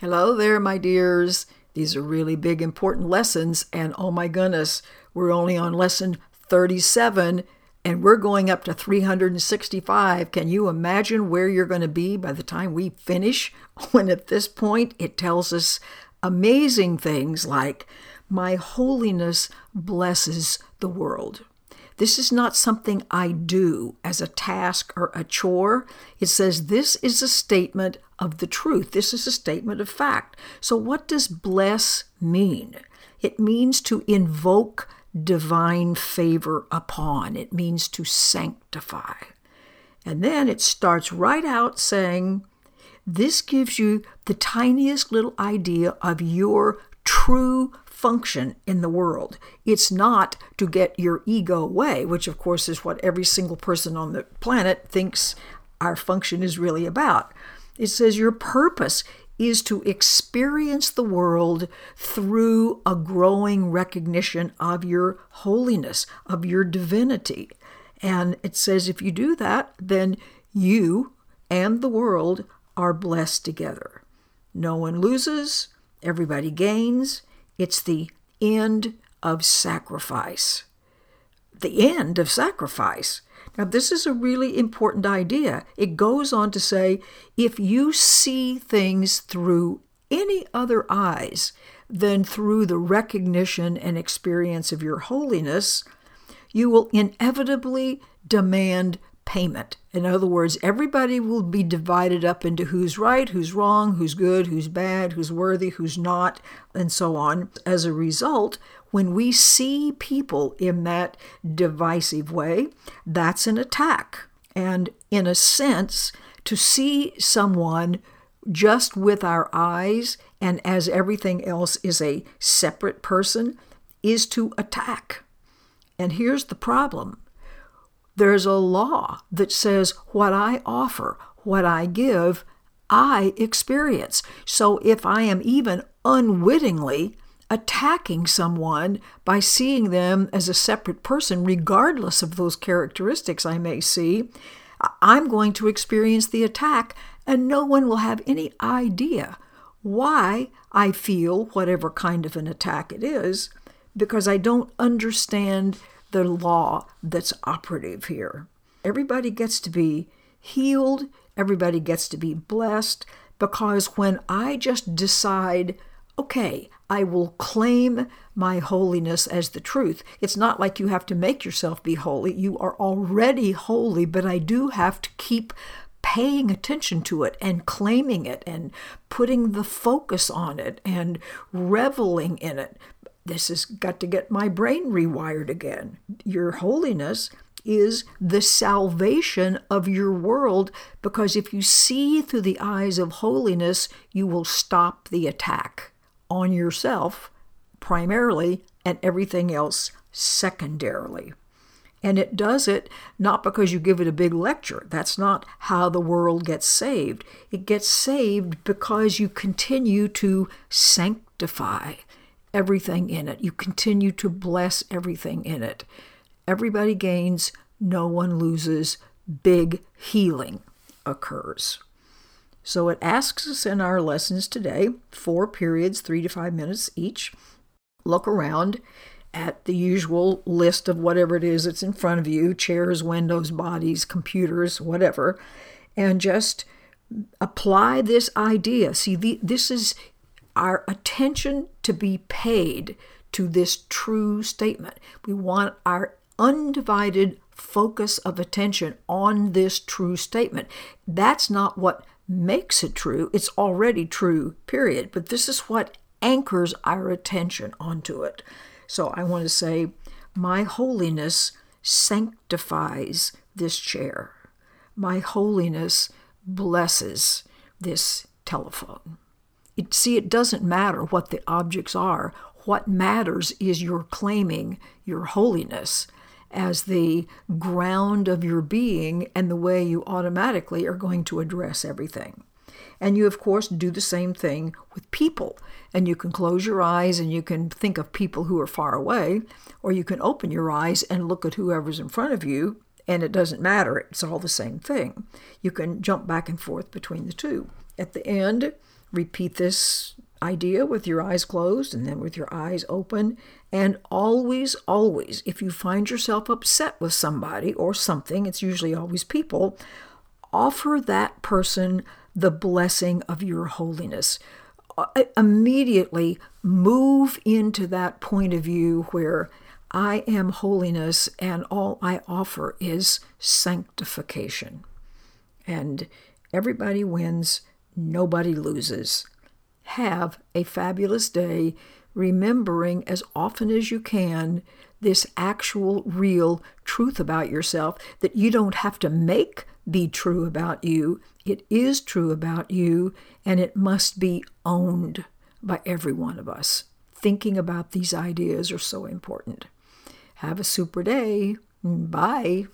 Hello there, my dears. These are really big, important lessons, and oh my goodness, we're only on lesson 37 and we're going up to 365. Can you imagine where you're going to be by the time we finish? When at this point it tells us amazing things like, My holiness blesses the world. This is not something I do as a task or a chore. It says this is a statement of the truth. This is a statement of fact. So, what does bless mean? It means to invoke divine favor upon, it means to sanctify. And then it starts right out saying, This gives you the tiniest little idea of your true function in the world. It's not to get your ego away, which of course is what every single person on the planet thinks our function is really about. It says your purpose is to experience the world through a growing recognition of your holiness, of your divinity. And it says if you do that, then you and the world are blessed together. No one loses, everybody gains, it's the end of sacrifice. The end of sacrifice. Now, this is a really important idea. It goes on to say if you see things through any other eyes than through the recognition and experience of your holiness, you will inevitably demand payment. In other words, everybody will be divided up into who's right, who's wrong, who's good, who's bad, who's worthy, who's not, and so on. As a result, when we see people in that divisive way, that's an attack. And in a sense, to see someone just with our eyes and as everything else is a separate person is to attack. And here's the problem there's a law that says what I offer, what I give, I experience. So if I am even unwittingly attacking someone by seeing them as a separate person, regardless of those characteristics I may see, I'm going to experience the attack, and no one will have any idea why I feel whatever kind of an attack it is, because I don't understand the law that's operative here. Everybody gets to be healed, everybody gets to be blessed, because when I just decide, okay, I will claim my holiness as the truth. It's not like you have to make yourself be holy. You are already holy, but I do have to keep paying attention to it and claiming it and putting the focus on it and reveling in it this has got to get my brain rewired again. Your holiness is the salvation of your world because if you see through the eyes of holiness, you will stop the attack on yourself primarily and everything else secondarily. And it does it not because you give it a big lecture. That's not how the world gets saved. It gets saved because you continue to sanctify everything in it. You continue to bless everything in it. Everybody gains, no one loses. Big healing occurs. So it asks us in our lessons today, four periods, three to five minutes each, look around at the usual list of whatever it is that's in front of you chairs, windows, bodies, computers, whatever and just apply this idea. See, the, this is our attention to be paid to this true statement. We want our undivided focus of attention on this true statement. That's not what makes it true, it's already true, period. But this is what anchors our attention onto it. So I want to say, My holiness sanctifies this chair. My holiness blesses this telephone. It, see, it doesn't matter what the objects are. What matters is your claiming your holiness as the ground of your being and the way you automatically are going to address everything. And you, of course, do the same thing with people. And you can close your eyes and you can think of people who are far away, or you can open your eyes and look at whoever's in front of you, and it doesn't matter. It's all the same thing. You can jump back and forth between the two. At the end, repeat this idea with your eyes closed and then with your eyes open. And always, always, if you find yourself upset with somebody or something, it's usually always people, offer that person the blessing of your holiness. Uh, immediately move into that point of view where I am holiness and all I offer is sanctification. And everybody wins, nobody loses. Have a fabulous day, remembering as often as you can this actual, real truth about yourself that you don't have to make be true about you. It is true about you, and it must be owned by every one of us. Thinking about these ideas are so important. Have a super day. Bye.